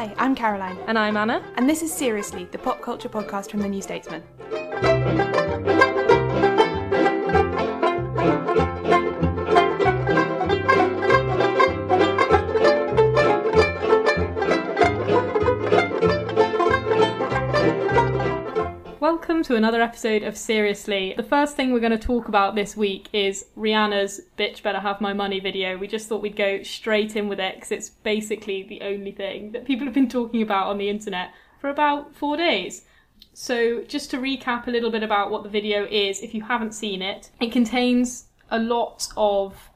Hi, I'm Caroline, And I'm Anna. and this is Seriously, the pop culture podcast from the New Statesman. To another episode of Seriously. The first thing we're going to talk about this week is Rihanna's Bitch Better Have My Money video. We just thought we'd go straight in with it because it's basically the only thing that people have been talking about on the internet for about four days. So, just to recap a little bit about what the video is, if you haven't seen it, it contains a lot of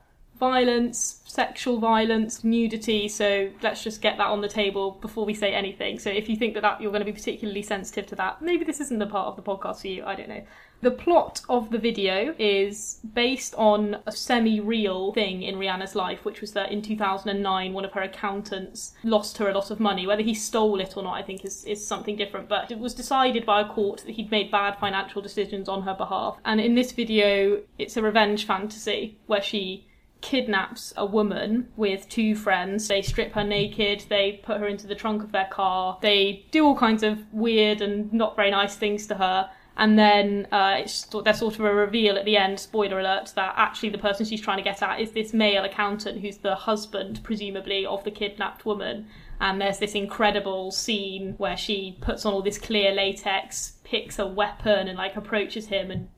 violence, sexual violence, nudity. So let's just get that on the table before we say anything. So if you think that, that you're going to be particularly sensitive to that, maybe this isn't the part of the podcast for you. I don't know. The plot of the video is based on a semi-real thing in Rihanna's life, which was that in 2009, one of her accountants lost her a lot of money. Whether he stole it or not, I think is, is something different. But it was decided by a court that he'd made bad financial decisions on her behalf. And in this video, it's a revenge fantasy where she kidnaps a woman with two friends. They strip her naked, they put her into the trunk of their car, they do all kinds of weird and not very nice things to her. And then uh, it's, there's sort of a reveal at the end, spoiler alert, that actually the person she's trying to get at is this male accountant who's the husband, presumably, of the kidnapped woman. And there's this incredible scene where she puts on all this clear latex, picks a weapon, and like approaches him, and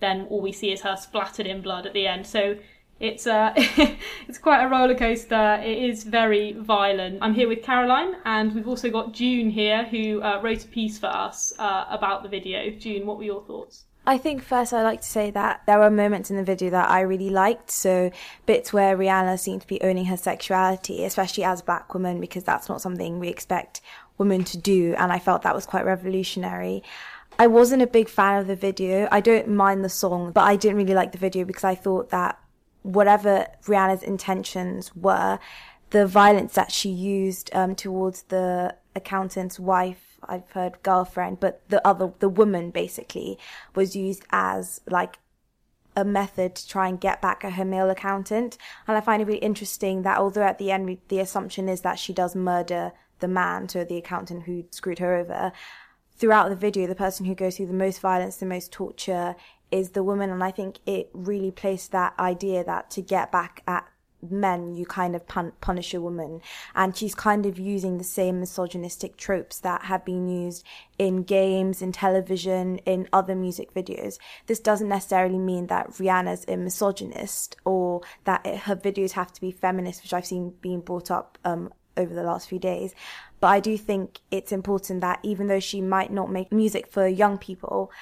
then all we see is her splattered in blood at the end. So it's uh, it's quite a roller coaster. It is very violent. I'm here with Caroline, and we've also got June here, who uh, wrote a piece for us uh, about the video. June, what were your thoughts? I think first I'd like to say that there were moments in the video that I really liked. So bits where Rihanna seemed to be owning her sexuality, especially as a black woman, because that's not something we expect women to do. And I felt that was quite revolutionary. I wasn't a big fan of the video. I don't mind the song, but I didn't really like the video because I thought that whatever Rihanna's intentions were, the violence that she used um, towards the accountant's wife I've heard girlfriend, but the other, the woman basically was used as like a method to try and get back at her male accountant. And I find it really interesting that although at the end the assumption is that she does murder the man, so the accountant who screwed her over, throughout the video, the person who goes through the most violence, the most torture is the woman. And I think it really placed that idea that to get back at men, you kind of pun- punish a woman. And she's kind of using the same misogynistic tropes that have been used in games, in television, in other music videos. This doesn't necessarily mean that Rihanna's a misogynist or that it, her videos have to be feminist, which I've seen being brought up um, over the last few days. But I do think it's important that even though she might not make music for young people,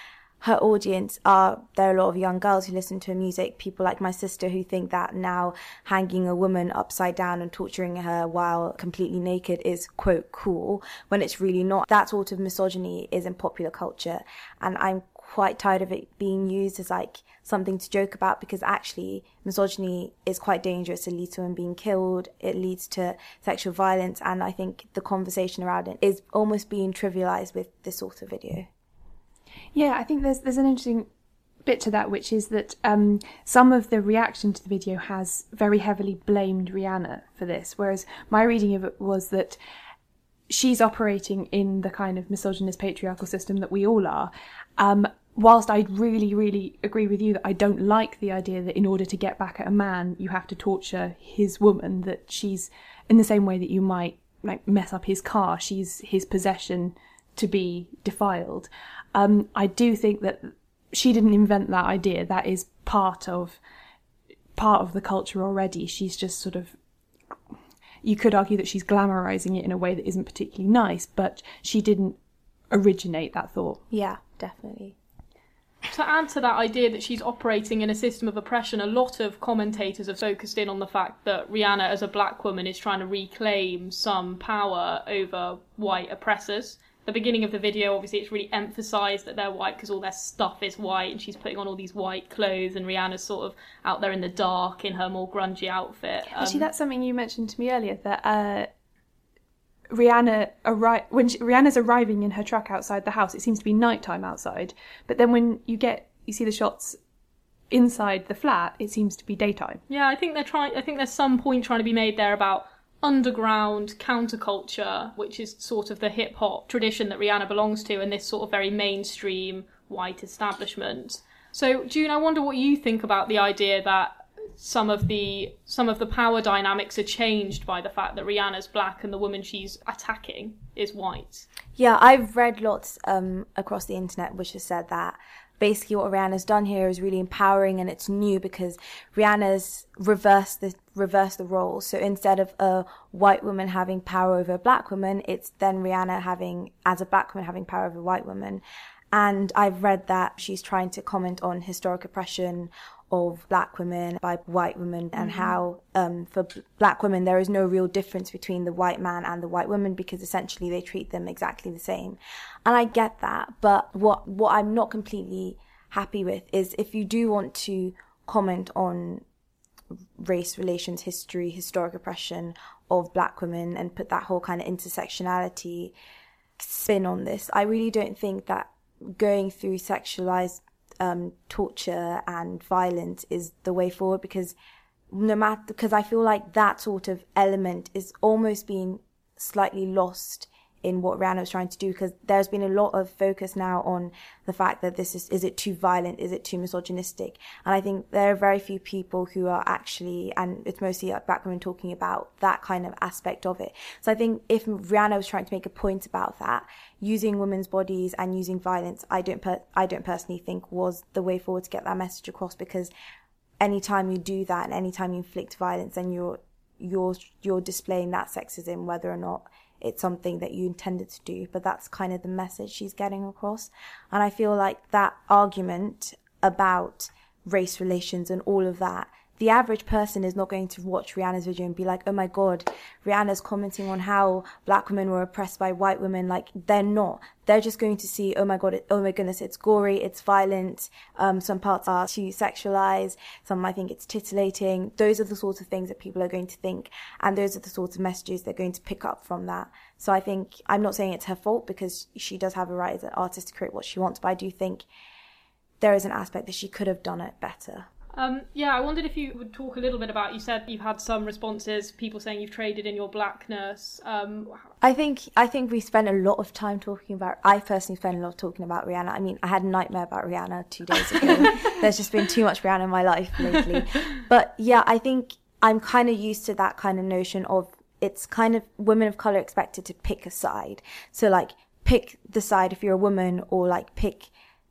her audience are there are a lot of young girls who listen to her music people like my sister who think that now hanging a woman upside down and torturing her while completely naked is quote cool when it's really not that sort of misogyny is in popular culture and i'm quite tired of it being used as like something to joke about because actually misogyny is quite dangerous. It leads to women being killed. It leads to sexual violence. And I think the conversation around it is almost being trivialized with this sort of video. Yeah, I think there's there's an interesting bit to that, which is that um, some of the reaction to the video has very heavily blamed Rihanna for this, whereas my reading of it was that she's operating in the kind of misogynist patriarchal system that we all are. Um, whilst I really, really agree with you that I don't like the idea that in order to get back at a man, you have to torture his woman, that she's in the same way that you might like mess up his car, she's his possession to be defiled. Um, I do think that she didn't invent that idea. That is part of part of the culture already. She's just sort of you could argue that she's glamorizing it in a way that isn't particularly nice, but she didn't originate that thought. Yeah, definitely to add to that idea that she's operating in a system of oppression, a lot of commentators have focused in on the fact that Rihanna, as a black woman, is trying to reclaim some power over white oppressors. The beginning of the video, obviously, it's really emphasised that they're white because all their stuff is white, and she's putting on all these white clothes, and Rihanna's sort of out there in the dark in her more grungy outfit. Um, Actually, that's something you mentioned to me earlier that uh, Rihanna arri- when she, Rihanna's arriving in her truck outside the house, it seems to be nighttime outside. But then when you get you see the shots inside the flat, it seems to be daytime. Yeah, I think they're trying. I think there's some point trying to be made there about underground counterculture, which is sort of the hip hop tradition that Rihanna belongs to, and this sort of very mainstream white establishment. So, June, I wonder what you think about the idea that some of the some of the power dynamics are changed by the fact that Rihanna's black and the woman she's attacking is white. Yeah, I've read lots um, across the internet which has said that basically what Rihanna's done here is really empowering and it's new because Rihanna's reversed the reversed the roles. So instead of a white woman having power over a black woman, it's then Rihanna having as a black woman having power over a white woman. And I've read that she's trying to comment on historic oppression of black women by white women and mm-hmm. how um, for black women there is no real difference between the white man and the white woman because essentially they treat them exactly the same and i get that but what what i'm not completely happy with is if you do want to comment on race relations history historic oppression of black women and put that whole kind of intersectionality spin on this i really don't think that going through sexualized um, torture and violence is the way forward because no matter because I feel like that sort of element is almost being slightly lost in what Rihanna was trying to do because there's been a lot of focus now on the fact that this is is it too violent? Is it too misogynistic? And I think there are very few people who are actually and it's mostly black women talking about that kind of aspect of it. So I think if Rihanna was trying to make a point about that using women's bodies and using violence I don't per- I don't personally think was the way forward to get that message across because anytime you do that and anytime you inflict violence then you're you're you're displaying that sexism whether or not it's something that you intended to do, but that's kind of the message she's getting across. And I feel like that argument about race relations and all of that the average person is not going to watch Rihanna's video and be like, oh my God, Rihanna's commenting on how black women were oppressed by white women. Like, they're not. They're just going to see, oh my God, oh my goodness, it's gory, it's violent. Um, some parts are too sexualized. Some I think it's titillating. Those are the sorts of things that people are going to think. And those are the sorts of messages they're going to pick up from that. So I think, I'm not saying it's her fault because she does have a right as an artist to create what she wants, but I do think there is an aspect that she could have done it better. Um, yeah, I wondered if you would talk a little bit about. You said you've had some responses, people saying you've traded in your blackness. Um, I think I think we spent a lot of time talking about. I personally spent a lot talking about Rihanna. I mean, I had a nightmare about Rihanna two days ago. There's just been too much Rihanna in my life lately. But yeah, I think I'm kind of used to that kind of notion of it's kind of women of color expected to pick a side. So like pick the side if you're a woman, or like pick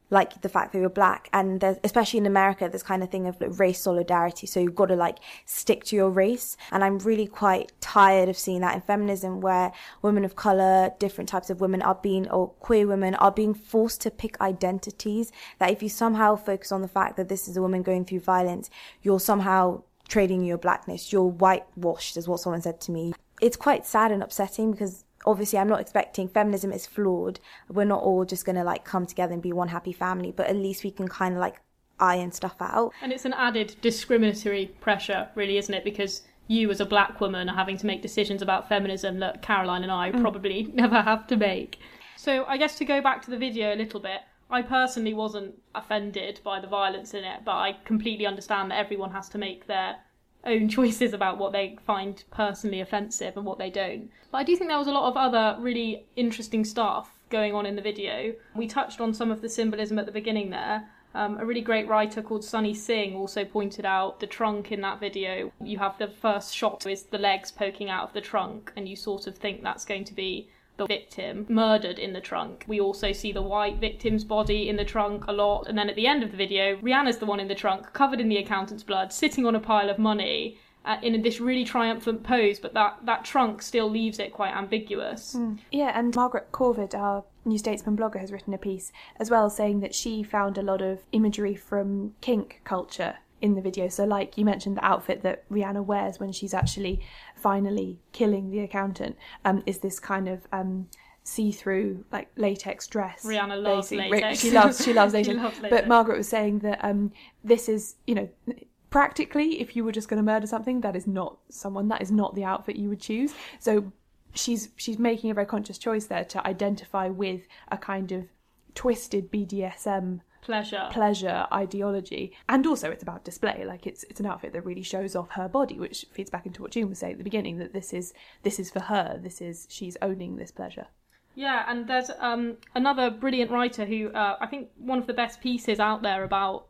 like the fact that you're black and especially in america this kind of thing of like race solidarity so you've got to like stick to your race. And i'm really quite tired of seeing that in feminism where women of color different types of women are being or queer women are being forced to pick identities that if you somehow focus on the fact that this is a woman going through violence you're somehow trading your blackness. You're whitewashed is what someone said to me. It's quite sad and upsetting because obviously I'm not expecting feminism is flawed. We're not all just going to like come together and be one happy family, but at least we can kind of like iron stuff out. And it's an added discriminatory pressure, really, isn't it? Because you as a black woman are having to make decisions about feminism that Caroline and I mm. probably never have to make. So I guess to go back to the video a little bit, I personally wasn't offended by the violence in it, but I completely understand that everyone has to make their own choices about what they find personally offensive and what they don't. But I do think there was a lot of other really interesting stuff going on in the video. We touched on some of the symbolism at the beginning there. Um, a really great writer called Sunny Singh also pointed out the trunk in that video. You have the first shot is the legs poking out of the trunk, and you sort of think that's going to be the victim murdered in the trunk. We also see the white victim's body in the trunk a lot, and then at the end of the video, Rihanna's the one in the trunk, covered in the accountant's blood, sitting on a pile of money. Uh, in this really triumphant pose, but that, that trunk still leaves it quite ambiguous. Mm. Yeah, and Margaret Corvid, our New Statesman blogger, has written a piece as well saying that she found a lot of imagery from kink culture in the video. So, like you mentioned, the outfit that Rihanna wears when she's actually finally killing the accountant um, is this kind of. Um, see-through like latex dress. Rihanna loves basically. latex. She loves she loves latex. She loves latex. But Margaret was saying that um, this is you know practically if you were just going to murder something that is not someone that is not the outfit you would choose. So she's she's making a very conscious choice there to identify with a kind of twisted BDSM pleasure pleasure ideology and also it's about display like it's it's an outfit that really shows off her body which feeds back into what June was saying at the beginning that this is this is for her this is she's owning this pleasure yeah, and there's um, another brilliant writer who uh, I think one of the best pieces out there about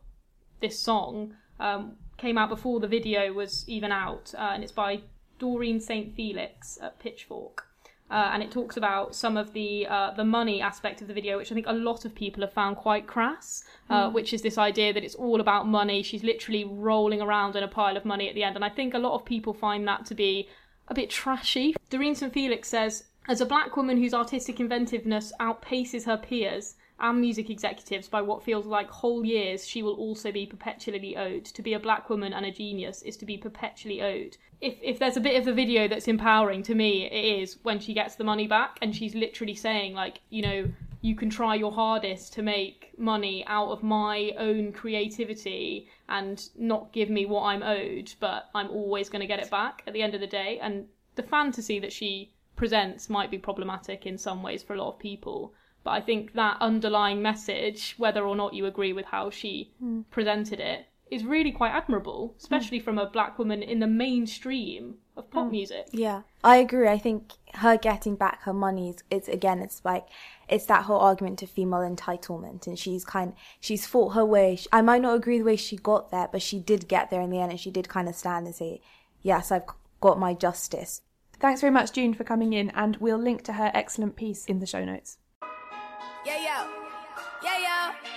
this song um, came out before the video was even out, uh, and it's by Doreen St. Felix at Pitchfork. Uh, and it talks about some of the uh, the money aspect of the video, which I think a lot of people have found quite crass. Uh, which is this idea that it's all about money. She's literally rolling around in a pile of money at the end, and I think a lot of people find that to be a bit trashy. Doreen St. Felix says, as a black woman whose artistic inventiveness outpaces her peers and music executives by what feels like whole years, she will also be perpetually owed. To be a black woman and a genius is to be perpetually owed. If if there's a bit of the video that's empowering to me, it is when she gets the money back and she's literally saying like, you know, you can try your hardest to make money out of my own creativity and not give me what I'm owed, but I'm always going to get it back at the end of the day. And the fantasy that she presents might be problematic in some ways for a lot of people. But I think that underlying message, whether or not you agree with how she Hmm. presented it, is really quite admirable, especially from a black woman in the mainstream of Hmm. pop music. Yeah, I agree. I think her getting back her money is, it's again, it's like, it's that whole argument to female entitlement, and she's kind, she's fought her way. I might not agree the way she got there, but she did get there in the end, and she did kind of stand and say, "Yes, I've got my justice." thanks very much June for coming in and we'll link to her excellent piece in the show notes Yeah, yo. Yeah, yo.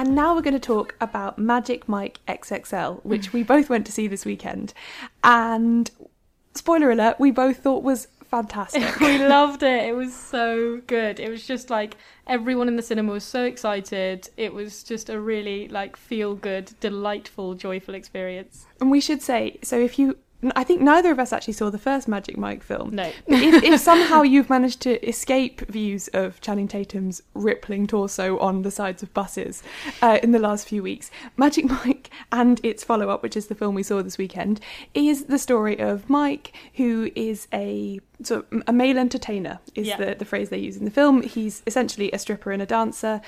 And now we're going to talk about Magic Mike XXL, which we both went to see this weekend. And spoiler alert, we both thought was fantastic. we loved it. It was so good. It was just like everyone in the cinema was so excited. It was just a really like feel good, delightful, joyful experience. and we should say, so if you. I think neither of us actually saw the first Magic Mike film. No. if, if somehow you've managed to escape views of Channing Tatum's rippling torso on the sides of buses uh, in the last few weeks, Magic Mike and its follow up, which is the film we saw this weekend, is the story of Mike, who is a of a male entertainer, is Yeah. the, the phrase they use in the film. He's essentially a stripper and a dancer.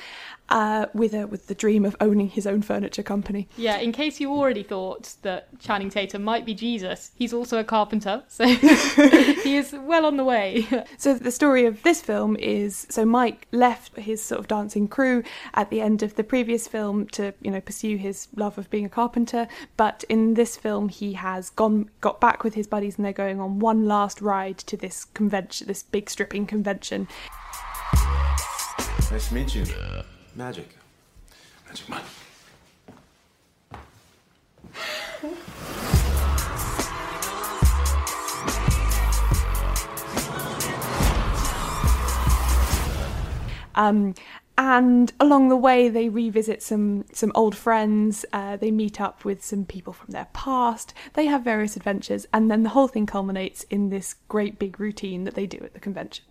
Uh, with a with the dream of owning his own furniture company. Yeah, in case you already thought that Channing Tatum might be Jesus, he's also a carpenter, so he is well on the way. So the story of this film is so Mike left his sort of dancing crew at the end of the previous film to you know pursue his love of being a carpenter, but in this film he has gone got back with his buddies and they're going on one last ride to this convention, this big stripping convention. Nice to meet you. Magic. Magic Mike. Um, and along the way, they revisit some some old friends. Uh, they meet up with some people from their past. They have various adventures, and then the whole thing culminates in this great big routine that they do at the convention.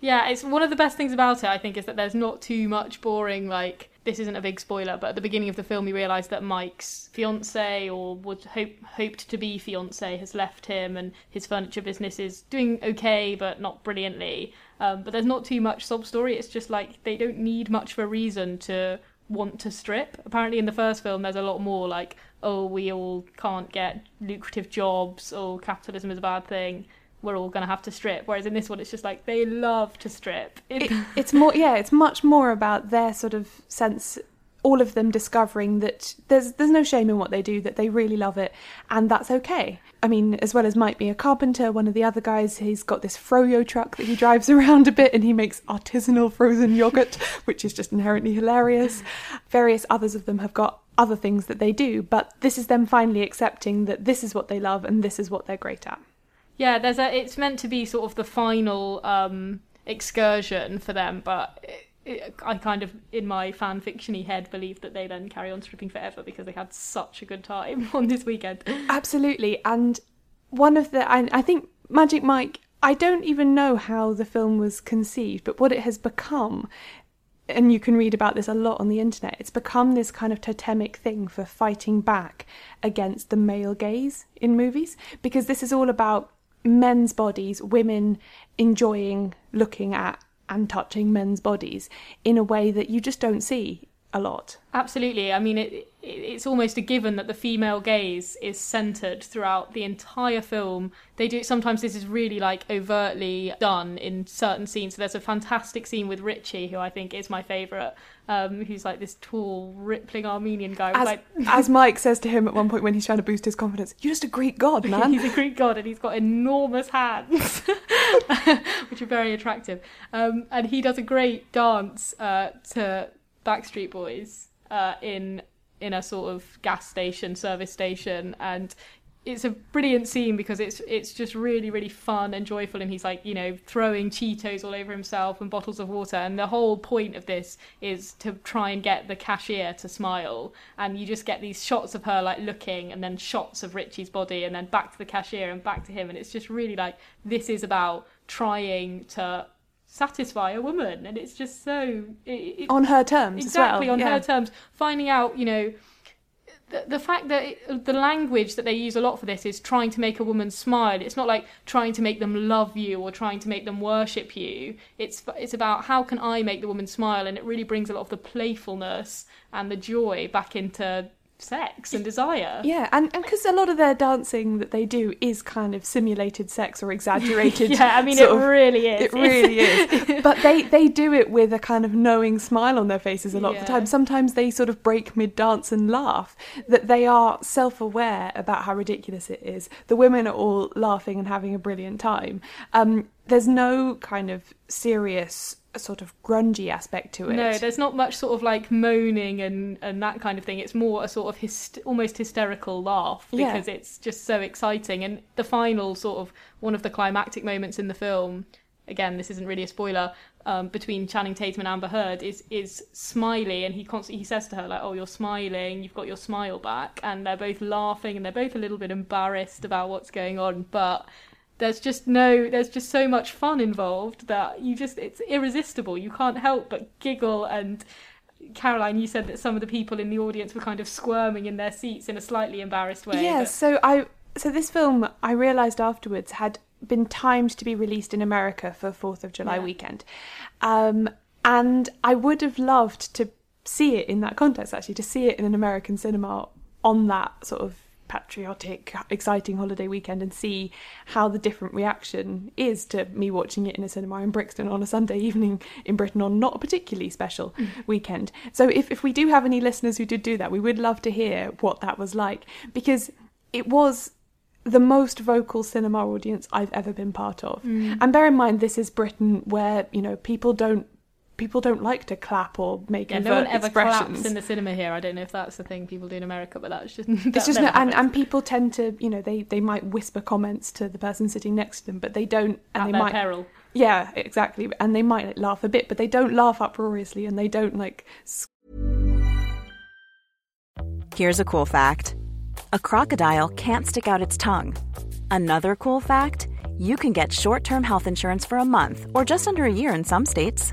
Yeah, it's one of the best things about it, I think, is that there's not too much boring, like, this isn't a big spoiler, but at the beginning of the film, you realise that Mike's fiance or would hope hoped to be fiance has left him, and his furniture business is doing okay, but not brilliantly. Um, but there's not too much sob story. It's just like they don't need much of a reason to want to strip. Apparently, in the first film, there's a lot more like, oh, we all can't get lucrative jobs, or capitalism is a bad thing we're all going to have to strip. Whereas in this one, it's just like they love to strip. It, it's more, yeah, it's much more about their sort of sense. All of them discovering that there's there's no shame in what they do, that they really love it, and that's okay. I mean, as well as might be a carpenter, one of the other guys, he's got this froyo truck that he drives around a bit, and he makes artisanal frozen yogurt, which is just inherently hilarious. Various others of them have got other things that they do, but this is them finally accepting that this is what they love and this is what they're great at. Yeah, there's a. It's meant to be sort of the final um, excursion for them, but it, I kind of, in my fan fictiony head, believe that they then carry on stripping forever because they had such a good time on this weekend. Absolutely, and one of the, I, I think Magic Mike. I don't even know how the film was conceived, but what it has become and you can read about this a lot on the internet. It's become this kind of totemic thing for fighting back against the male gaze in movies because this is all about men's bodies, women enjoying looking at and touching men's bodies in a way that you just don't see a lot. Absolutely. I mean, it, it's almost a given that the female gaze is centered throughout the entire film. They do sometimes this is really like overtly done in certain scenes. So there's a fantastic scene with Richie, who I think is my favorite, um, who's like this tall, rippling Armenian guy. As, like... as Mike says to him at one point when he's trying to boost his confidence, "You're just a Greek god, man." he's a Greek god, and he's got enormous hands, which are very attractive. Um, and he does a great dance uh, to Backstreet Boys uh, in in a sort of gas station, service station, and it's a brilliant scene because it's it's just really really fun and joyful and he's like you know throwing cheetos all over himself and bottles of water and the whole point of this is to try and get the cashier to smile and you just get these shots of her like looking and then shots of Richie's body and then back to the cashier and back to him and it's just really like this is about trying to satisfy a woman and it's just so it, it, on her terms exactly well. on yeah. her terms finding out you know the, the fact that it, the language that they use a lot for this is trying to make a woman smile it's not like trying to make them love you or trying to make them worship you it's it's about how can i make the woman smile and it really brings a lot of the playfulness and the joy back into sex and desire. Yeah, and because a lot of their dancing that they do is kind of simulated sex or exaggerated. yeah, I mean it of, really is. It really is. But they they do it with a kind of knowing smile on their faces a lot yeah. of the time. Sometimes they sort of break mid dance and laugh. That they are self aware about how ridiculous it is. The women are all laughing and having a brilliant time. Um, there's no kind of serious sort of grungy aspect to it. No, there's not much sort of like moaning and and that kind of thing. It's more a sort of hyst- almost hysterical laugh because yeah. it's just so exciting. And the final sort of one of the climactic moments in the film. Again, this isn't really a spoiler. Um, between Channing Tatum and Amber Heard is is Smiley, and he constantly he says to her like, "Oh, you're smiling. You've got your smile back," and they're both laughing and they're both a little bit embarrassed about what's going on, but there's just no there's just so much fun involved that you just it's irresistible. You can't help but giggle. And caroline you said that some of the people in the audience were kind of squirming in their seats in a slightly embarrassed way yeah but... so i so this film i realized afterwards had been timed to be released in america for 4th of july yeah. weekend. Um, and i would have loved to see it in that context actually to see it in an american cinema on that sort of patriotic, exciting holiday weekend and see how the different reaction is to me watching it in a cinema in Brixton on a Sunday evening in Britain on not a particularly special mm. weekend. So if, if we do have any listeners who did do that, we would love to hear what that was like because it was the most vocal cinema audience I've ever been part of. Mm. And bear in mind, this is Britain where, you know, people don't people don't like to clap or make yeah, no one ever expressions. claps in the cinema here. I don't know if that's the thing people do in America, but that's just that it's just no, and, and people tend to you know they they might whisper comments to the person sitting next to them, but they don't and At they their might peril. Yeah, exactly, and they might like, laugh a bit, but they don't laugh uproariously, and they don't like. Here's a cool fact: a crocodile can't stick out its tongue. Another cool fact you can get short term health insurance for a month or just under a year in some states.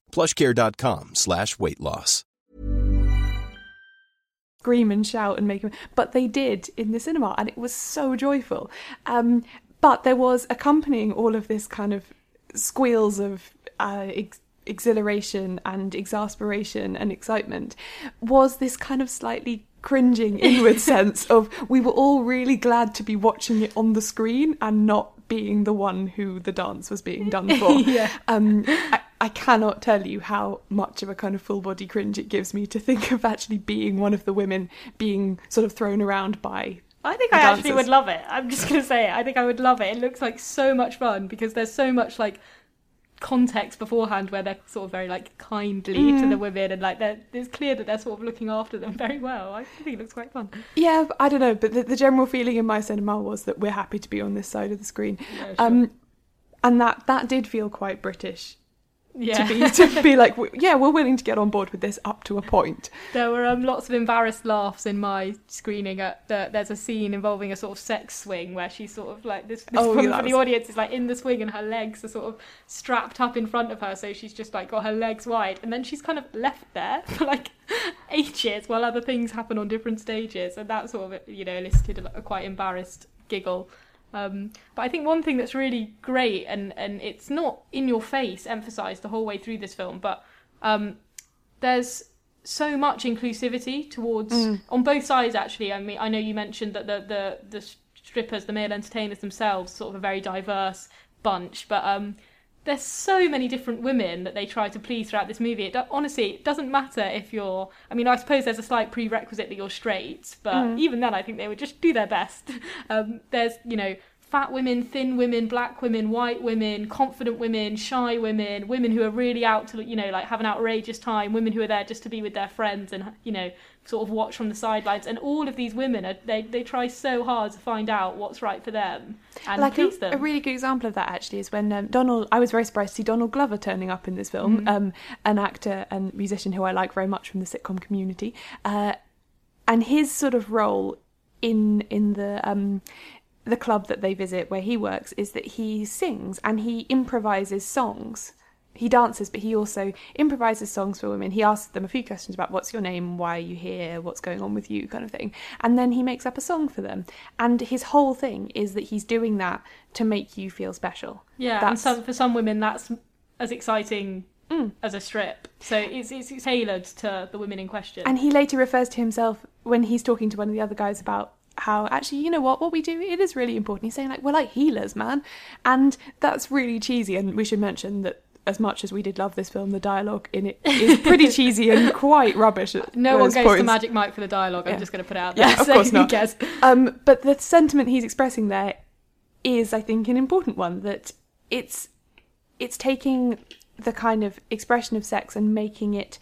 plushcare.com slash weight loss. scream and shout and make them but they did in the cinema and it was so joyful um, but there was accompanying all of this kind of squeals of uh, ex- exhilaration and exasperation and excitement was this kind of slightly cringing inward sense of we were all really glad to be watching it on the screen and not being the one who the dance was being done for Yeah. um, I, I cannot tell you how much of a kind of full body cringe it gives me to think of actually being one of the women being sort of thrown around by. I think I actually would love it. I'm just gonna say it. I think I would love it. It looks like so much fun because there's so much like context beforehand where they're sort of very like kindly to Mm. the women and like they're, it's clear that they're sort of looking after them very well. I think it looks quite fun. Yeah, I don't know, but the, the general feeling in my cinema was that we're happy to be on this side of the screen, Yeah, sure. um, and that that did feel quite British Yeah. to be to be like, yeah, we're willing to get on board with this up to a point. There were um, lots of embarrassed laughs in my screening. At the, there's a scene involving a sort of sex swing where she's sort of like this. this Oh, woman yeah, for that the audience is like in the swing and her legs are sort of strapped up in front of her, so she's just like got her legs wide, and then she's kind of left there for like ages while other things happen on different stages, and that sort of you know elicited a, a quite embarrassed giggle. Um, but I think one thing that's really great, and, and it's not in your face emphasized the whole way through this film, but um, there's so much inclusivity towards on both sides. Actually, I mean, I know you mentioned that the the the strippers, the male entertainers themselves, sort of a very diverse bunch, but um, there's so many different women that they try to please throughout this movie. It do- honestly, it doesn't matter if you're. I mean, I suppose there's a slight prerequisite that you're straight, but even then, I think they would just do their best. Um, there's, you know, fat women, thin women, black women, white women, confident women, shy women, women who are really out to, you know, like have an outrageous time, women who are there just to be with their friends and, you know, sort of watch from the sidelines. And all of these women, are, they they try so hard to find out what's right for them and like please a, them. a really good example of that actually is when um, Donald. I was very surprised to see Donald Glover turning up in this film, um, an actor and musician who I like very much from the sitcom community, uh, and his sort of role in in the um, the club that they visit where he works is that he sings and he improvises songs. He dances, but he also improvises songs for women. He asks them a few questions about what's your name, why are you here, what's going on with you, kind of thing. And then he makes up a song for them. And his whole thing is that he's doing that to make you feel special. Yeah, and some, for some women, that's as exciting mm. as a strip. So it's, it's tailored to the women in question. And he later refers to himself when he's talking to one of the other guys about how actually, you know what, what we do, it is really important. He's saying like, we're like healers, man, and that's really cheesy. And we should mention that as much as we did love this film, the dialogue in it is pretty cheesy and quite rubbish. No one goes to. Magic Mike for the dialogue. I'm just going to put it out there. Yeah, of so course not. Um, but the sentiment he's expressing there is, I think, an important one. That it's it's taking the kind of expression of sex and making it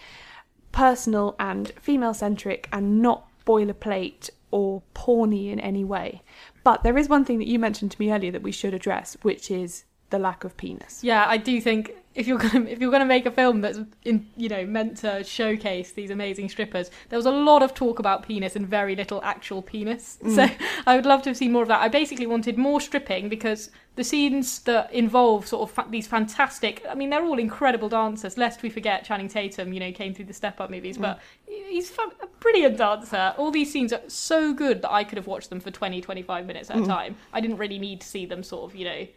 personal and female centric and not boilerplate or porny in any way. But there is one thing that you mentioned to me earlier that we should address, which is the lack of penis. Yeah, I do think if you're gonna if you're gonna make a film that's in you know meant to showcase these amazing strippers, there was a lot of talk about penis and very little actual penis. So mm. I would love to have seen more of that. I basically wanted more stripping because the scenes that involve sort of fa- these fantastic. I mean, they're all incredible dancers. Lest we forget Channing Tatum, you know, came through the Step Up movies, mm. but he's fa- a brilliant dancer. All these scenes are so good that I could have watched them for 20, 25 minutes at a mm. time. I didn't really need to see them sort of, you know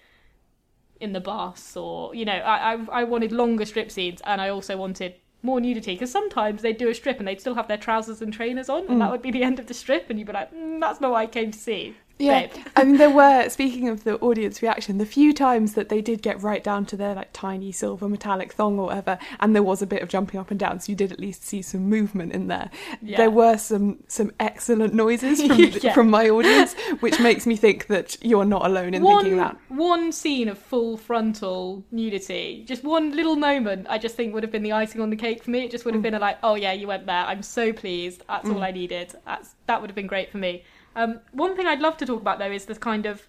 in the bus or you know I, I I wanted longer strip scenes and I also wanted more nudity because sometimes they'd do a strip and they'd still have their trousers and trainers on and that would be the end of the strip and you'd be like mm, that's not what I came to see Yeah, babe." I mean, there were speaking of the audience reaction, the few times that they did get right down to their like tiny silver metallic thong or whatever, and there was a bit of jumping up and down, so you did at least see some movement in there. Yeah. There were some some excellent noises from Yeah. from my audience, which makes me think that you're not alone in thinking that. one scene of full frontal nudity just one little moment I just think would have been the icing on the cake for me it just would have mm. been a like oh yeah you went there I'm so pleased that's all mm. I needed that's that would have been great for me um, one thing I'd love to talk about though is this kind of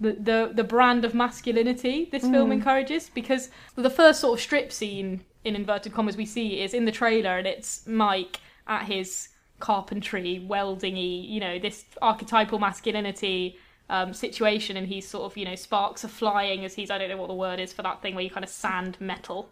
the, the the brand of masculinity this film encourages because the first sort of strip scene in inverted commas we see is in the trailer and it's Mike at his carpentry weldingy you know this archetypal masculinity um, situation and he's sort of you know sparks are flying as he's I don't know what the word is for that thing where you kind of sand metal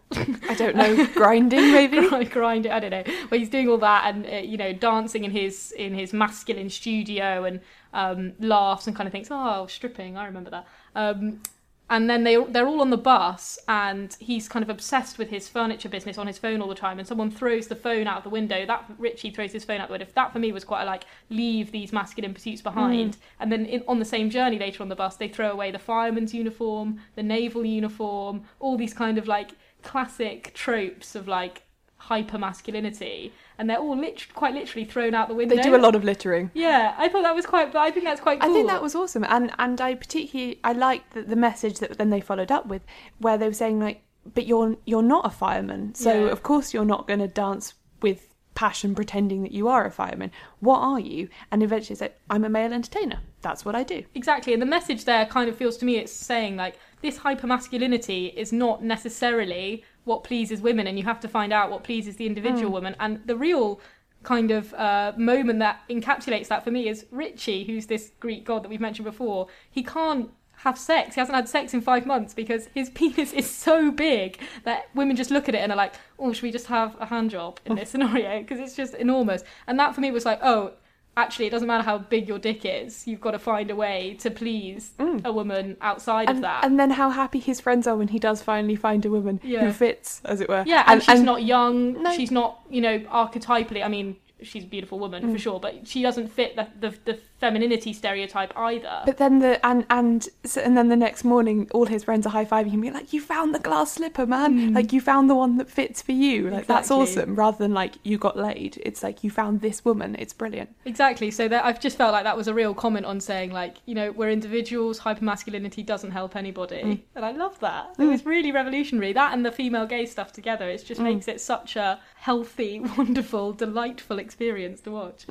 I don't know, grinding maybe. grind, grind it. I don't know. But he's doing all that and uh, you know dancing in his in his masculine studio and um, laughs and kind of thinks, oh, stripping. I remember that. Um, and then they they're all on the bus and he's kind of obsessed with his furniture business on his phone all the time. And someone throws the phone out of the window. That Richie throws his phone out the window. That for me was quite a like leave these masculine pursuits hmm. behind. And then in, on the same journey later on the bus, they throw away the fireman's uniform, the naval uniform, all these kind of like classic tropes of like hyper masculinity, and they're all lit- quite literally thrown out the window. They do a lot of littering. Yeah, I thought that was quite. But I think that's quite. Cool. I think that was awesome, and and I particularly I liked the, the message that then they followed up with, where they were saying like, but you're you're not a fireman, so Yeah. of course you're not going to dance with passion pretending that you are a fireman. What are you? And eventually said, I'm a male entertainer. That's what I do. Exactly, and the message there kind of feels to me it's saying like this hyper masculinity is not necessarily what pleases women, and you have to find out what pleases the individual woman. And the real kind of uh, moment that encapsulates that for me is Richie, who's this Greek god that we've mentioned before. He can't have sex. He hasn't had sex in five months because his penis is so big that women just look at it and are like, "Oh, should we just have a hand job in this scenario?" Because it's just enormous. And that for me was like, "Oh." Actually, it doesn't matter how big your dick is. You've got to find a way to please a woman outside of that. and then how happy his friends are when he does finally find a woman Yeah. who fits, as it were. Yeah, and, she's not young. No. She's not, you know, archetypally. I mean, she's a beautiful woman Mm. for sure, but she doesn't fit the, the the femininity stereotype either. But then the and and so- and then the next morning, all his friends are high fiving him, being like, "You found the glass slipper, man! Like you found the one that fits for you. Like that's Hmm. Awesome." Rather than like you got laid, it's like you found this woman. It's brilliant. exactly. So that I've just felt like that was a real comment on saying like, you know, we're individuals. Hypermasculinity doesn't help anybody, Mm. and I love that. It was really revolutionary. That and the female gaze stuff together, it Mm. just makes it such a healthy, wonderful, delightful experience to watch.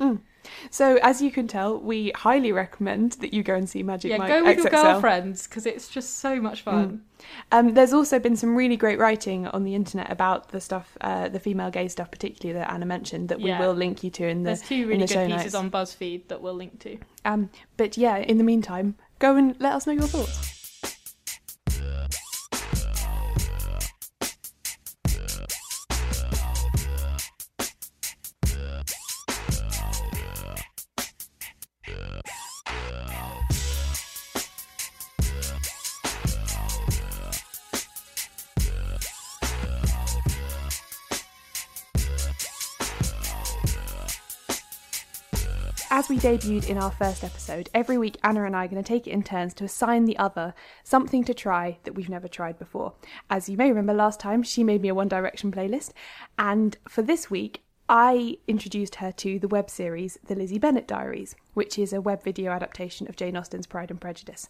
Mm. So as you can tell, we highly recommend that you go and see Magic Yeah, Mike go with your girlfriends because it's just so much fun. Um, there's also been some really great writing on the internet about the stuff, uh, the female gaze stuff, particularly that Anna mentioned, that Yeah. we will link you to in the There's two really the good pieces notes. on BuzzFeed that we'll link to. Um, but yeah, in the meantime, go and let us know your thoughts. Debuted in our first episode, every week Anna and I are going to take it in turns to assign the other something to try that we've never tried before. As you may remember last time, she made me a One Direction playlist, and for this week, I introduced her to the web series The Lizzie Bennet Diaries, which is a web video adaptation of Jane Austen's Pride and Prejudice.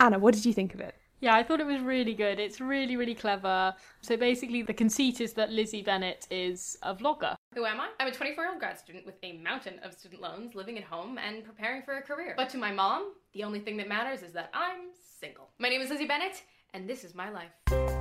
Anna, what did you think of it? Yeah, I thought it was really good. It's really, really clever. So basically, the conceit is that Lizzie Bennet is a vlogger. Who am I? I'm a 24 year old grad student with a mountain of student loans, living at home and preparing for a career. But to my mom, the only thing that matters is that I'm single. My name is Lizzie Bennet, and this is my life.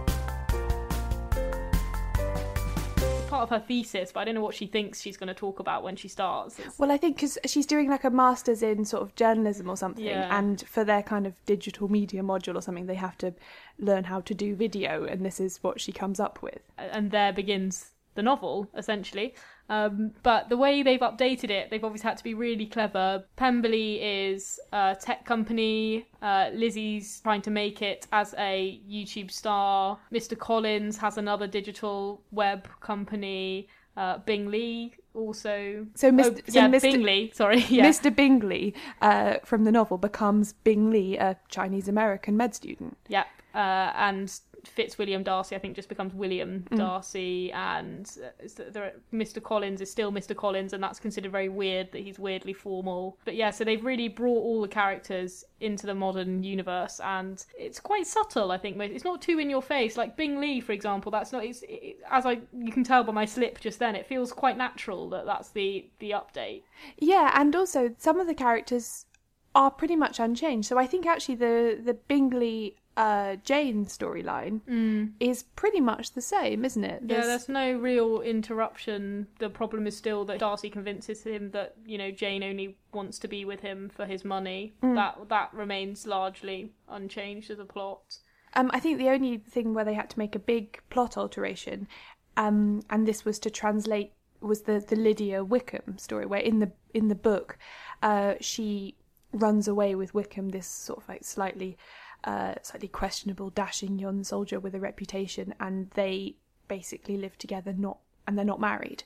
Part of her thesis, but I don't know what she thinks she's going to talk about when she starts. It's- Well, I think because she's doing like a master's in sort of journalism or something, Yeah. and for their kind of digital media module or something, they have to learn how to do video, and this is what she comes up with. and there begins the novel essentially. Um, but the way they've updated it, they've obviously had to be really clever. Pemberley is a tech company. Uh, Lizzie's trying to make it as a YouTube star. Mr. Collins has another digital web company. Uh, Bingley also. So, Mr. Oh, so Mr. Bingley. Sorry, yeah. Mr. Bingley uh, from the novel becomes Bing Lee, a Chinese American med student. Yep. Uh, and Fitzwilliam Darcy, I think, just becomes William Mm. Darcy, and uh, there- Mr. Collins is still Mr. Collins, and that's considered very weird that he's weirdly formal. But yeah, so they've really brought all the characters into the modern universe, and it's quite subtle. I think it's not too in your face. Like Bing Lee, for example, that's not. It's, it, as I you can tell by my slip just then, it feels quite natural that that's the the update. Yeah, and also some of the characters are pretty much unchanged. So I think actually the the Bingley uh, Jane storyline is pretty much the same, isn't it? Yeah, there's no real interruption. The problem is still that Darcy convinces him that you know Jane only wants to be with him for his money. Mm. That that remains largely unchanged as a plot. Um, I think the only thing where they had to make a big plot alteration, um, and this was to translate, was the the Lydia Wickham story, where in the in the book, uh, she runs away with Wickham, this sort of like slightly, uh, slightly questionable, dashing young soldier with a reputation, and they basically live together, not and they're not married.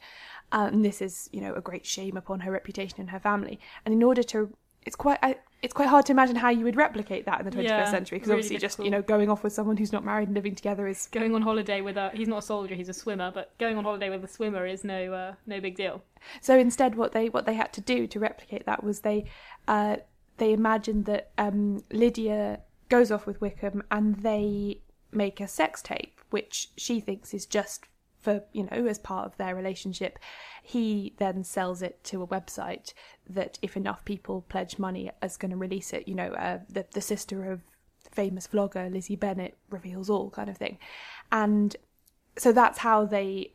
Um, and this is, you know, a great shame upon her reputation and her family. And in order to, it's quite, I, it's quite hard to imagine how you would replicate that in the 21st Yeah, century because really obviously just you know going off with someone who's not married and living together is Going on holiday with a he's not a soldier, he's a swimmer, but going on holiday with a swimmer is no uh, no big deal. so instead what they what they had to do to replicate that was they uh, they imagined that um, Lydia goes off with Wickham and they make a sex tape which she thinks is just for you know as part of their relationship. He then sells it to a website that if enough people pledge money is going to release it you know uh, the the sister of famous vlogger Lizzie Bennet reveals all kind of thing. And so that's how they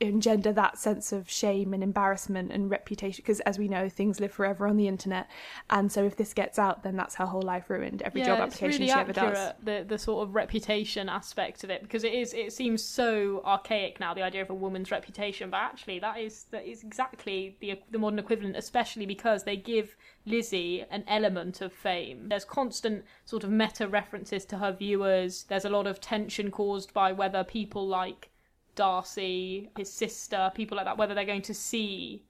engender that sense of shame and embarrassment and reputation because as we know things live forever on the internet and so if this gets out then that's her whole life ruined every job application really she ever does The the sort of reputation aspect of it because it is it seems so archaic now the idea of a woman's reputation, but actually that is that is exactly the the modern equivalent, especially because they give Lizzie an element of fame. There's constant sort of meta references to her viewers. There's a lot of tension caused by whether people like Darcy, his sister, people like that, whether they're going to see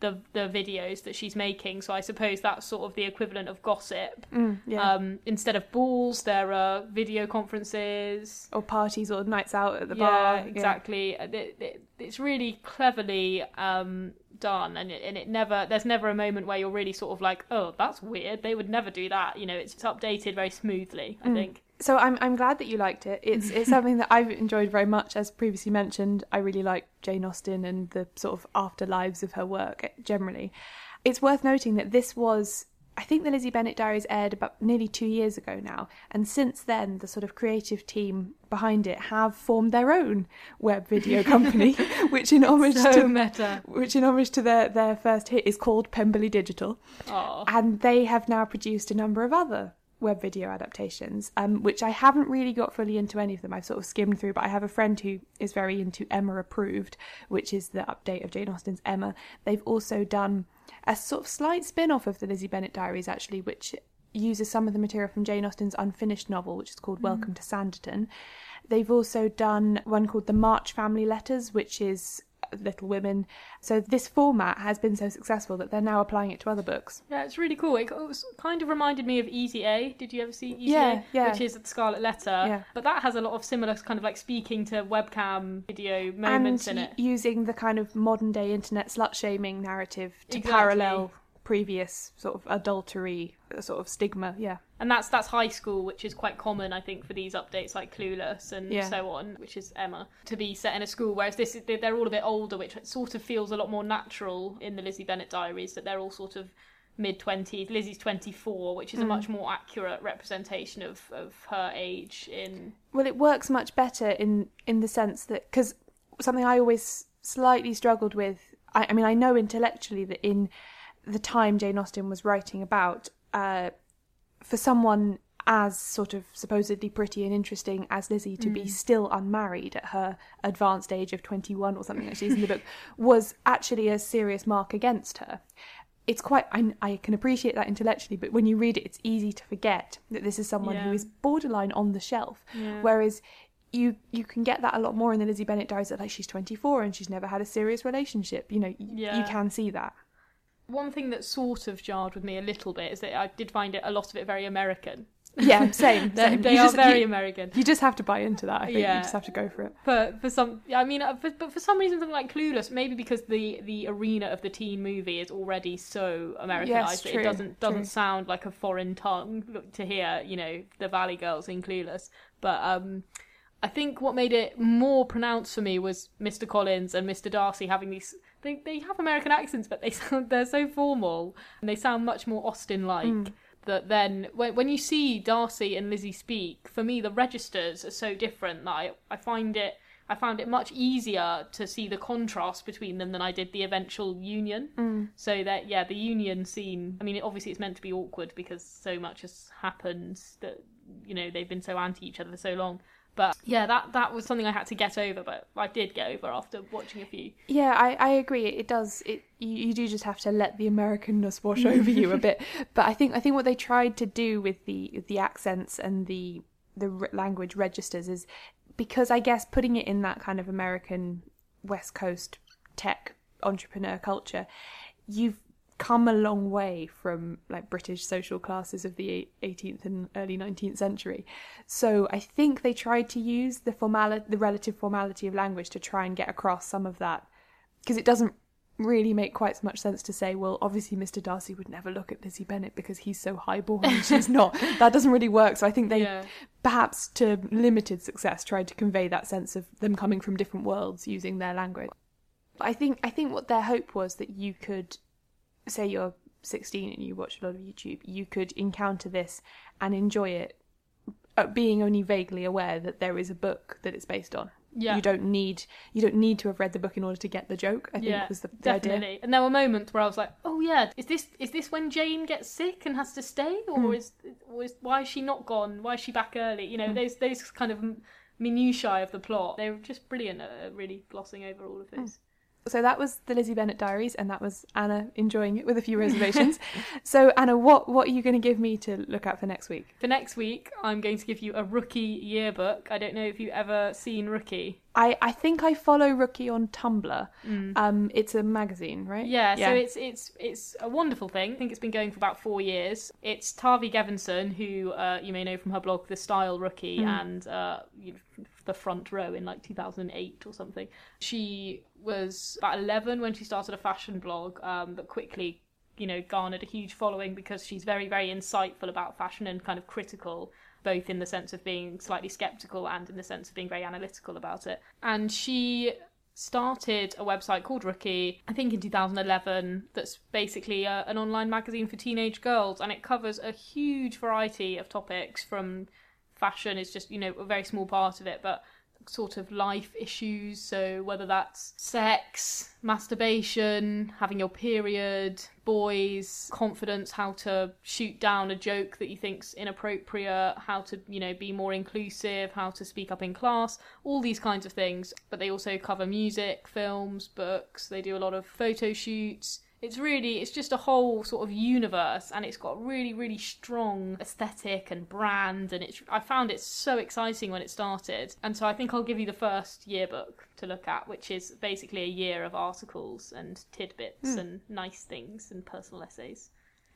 the the videos that she's making. So I suppose that's sort of the equivalent of gossip. Mm, yeah. Um, instead of balls, there are video conferences. or parties or nights out at the yeah, bar exactly. Uh, It, it, it's really cleverly um, done, and it, and it never. There's never a moment where you're really sort of like, oh, that's weird. They would never do that. You know, it's, it's updated very smoothly. I Mm. think. So I'm I'm glad that you liked it. It's it's something that I've enjoyed very much. As previously mentioned, I really like Jane Austen and the sort of afterlives of her work generally. It's worth noting that this was I think the Lizzie Bennet Diaries aired about nearly two years ago now, and since then the sort of creative team behind it have formed their own web video company, which in homage So to meta. which in homage to their their first hit is called Pemberley Digital Oh. and they have now produced a number of other web video adaptations, um, which I haven't really got fully into any of them. I've sort of skimmed through, but I have a friend who is very into Emma Approved, which is the update of Jane Austen's Emma. They've also done a sort of slight spin off of the Lizzie Bennet Diaries, actually, which uses some of the material from Jane Austen's unfinished novel, which is called Welcome to Sanditon. They've also done one called The March Family Letters, which is Little Women. So this format has been so successful that they're now applying it to other books. Yeah, it's really cool. It kind of reminded me of Easy A. Did you ever see Easy Yeah, A? yeah. Which is the Scarlet Letter. Yeah. But that has a lot of similar kind of like speaking to webcam video moments and in it. using the kind of modern day internet slut shaming narrative to Exactly. parallel previous sort of adultery uh, sort of stigma. Yeah. And that's that's high school, which is quite common, I think, for these updates like Clueless and Yeah. so on, which is Emma, to be set in a school. Whereas this, is- they're all a bit older, which sort of feels a lot more natural in the Lizzie Bennet diaries that they're all sort of mid 20s. Lizzie's 24, which is a Mm. much more accurate representation of, of her age in. Well, it works much better in in the sense that because something I always slightly struggled with. I, I mean, I know intellectually that in the time Jane Austen was writing about, uh, for someone as sort of supposedly pretty and interesting as Lizzie to be Mm. still unmarried at her advanced age of 21 or something that she's in the book was actually a serious mark against her. It's quite, I, I can appreciate that intellectually, but when you read it, it's easy to forget that this is someone who Yeah. is borderline on the shelf. Yeah. Whereas you you can get that a lot more in the Lizzie Bennet diaries that like she's 24 and she's never had a serious relationship. You know, y- you can see that. One thing that sort of jarred with me a little bit is that I did find it a lot of it very American. Yeah, same. they same. they You are just- very you- American. You just have to buy into that. I think Yeah. you just have to go for it. But for some i mean uh, for, but for some reason something like clueless maybe because the the arena of the teen movie is already so americanized that true, it doesn't doesn't true. sound like a foreign tongue to hear you know the valley girls in clueless but um i think what made it more pronounced for me was mr collins and mr darcy having these they, they have american accents but they sound they're so formal and they sound much more Austen like Mm. that then when, when you see Darcy and Lizzie speak, for me the registers are so different that I, I find it I found it much easier to see the contrast between them than I did the eventual union. Mm. So that yeah, the union scene. I mean, obviously it's meant to be awkward because so much has happened that you know they've been so anti each other for so long. But yeah, that that was something I had to get over, but I did get over after watching a few. Yeah, I, I agree. It does. It you, you do just have to let the Americanness wash over you a bit. But I think I think what they tried to do with the the accents and the the language registers is because I guess putting it in that kind of American West Coast tech entrepreneur culture, you've come a long way from like British social classes of the 18th and early 19th century. So I think they tried to use the formality, the relative formality of language to try and get across some of that because it doesn't really make quite so much sense to say, well, obviously Mr. Darcy would never look at Lizzie Bennet because he's so highborn and she's not. That doesn't really work. So I think they, Yeah. perhaps to limited success, tried to convey that sense of them coming from different worlds using their language. But I think I think what their hope was that you could say you're 16 and you watch a lot of YouTube, you could encounter this and enjoy it, uh, being only vaguely aware that there is a book that it's based on. Yeah. You don't need you don't need to have read the book in order to get the joke. I think was the, the definitely. idea. And there were moments where I was like, "Oh yeah, is this is this when Jane gets sick and has to stay, or Hmm. is or is why is she not gone? Why is she back early? You know, Hmm. those those kind of minutiae of the plot. They were just brilliant at really glossing over all of Hmm. this. So that was the Lizzie Bennet Diaries, and that was Anna enjoying it with a few reservations. so Anna, what what are you going to give me to look at for next week? For next week, I'm going to give you a Rookie yearbook. I don't know if you've ever seen Rookie. I, I think I follow Rookie on Tumblr. Mm. Um, it's a magazine, right? Yeah, so it's it's it's a wonderful thing. I think it's been going for about four years. It's Tavi Gevinson, who uh, you may know from her blog, The Style Rookie, Mm. and uh, you know, The Front Row in like 2008 or something. She was about 11 when she started a fashion blog, um, but quickly, you know, garnered a huge following because she's very very insightful about fashion and kind of critical. Both in the sense of being slightly skeptical and in the sense of being very analytical about it. And she started a website called Rookie, I think in 2011, that's basically a, an online magazine for teenage girls, and it covers a huge variety of topics from fashion is just, you know, a very small part of it, but sort of life issues. So whether that's sex, masturbation, having your period, boys, confidence, how to shoot down a joke that you think's inappropriate, how to, you know, be more inclusive, how to speak up in class, all these kinds of things. But they also cover music, films, books. They do a lot of photo shoots. It's really, it's just a whole sort of universe, and it's got really, really strong aesthetic and brand. And it's, I found it so exciting when it started, and so I think I'll give you the first yearbook to look at, which is basically a year of articles and tidbits Hmm. and nice things and personal essays.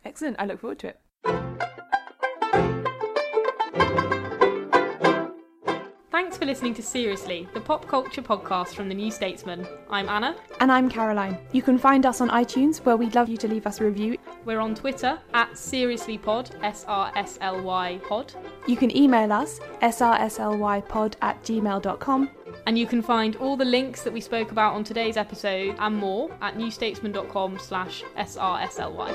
Excellent. I look forward to it. Thanks for listening to Seriously, the pop culture podcast from the New Statesman. I'm Anna. And I'm Caroline. You can find us on iTunes, where we'd love you to leave us a review. We're on Twitter at SeriouslyPod, S R S L Y Pod. You can email us, srslypod at gmail.com. And you can find all the links that we spoke about on today's episode and more at newstatesman.com slash srsly.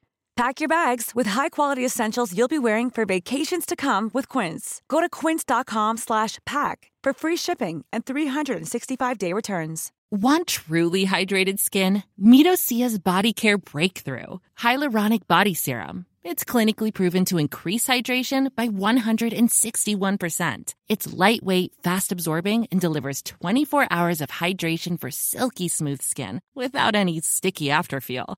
Pack your bags with high-quality essentials you'll be wearing for vacations to come with Quince. Go to quince.com/pack for free shipping and 365-day returns. Want truly hydrated skin? Meet Osea's Body Care Breakthrough Hyaluronic Body Serum. It's clinically proven to increase hydration by 161%. It's lightweight, fast absorbing, and delivers 24 hours of hydration for silky smooth skin without any sticky afterfeel.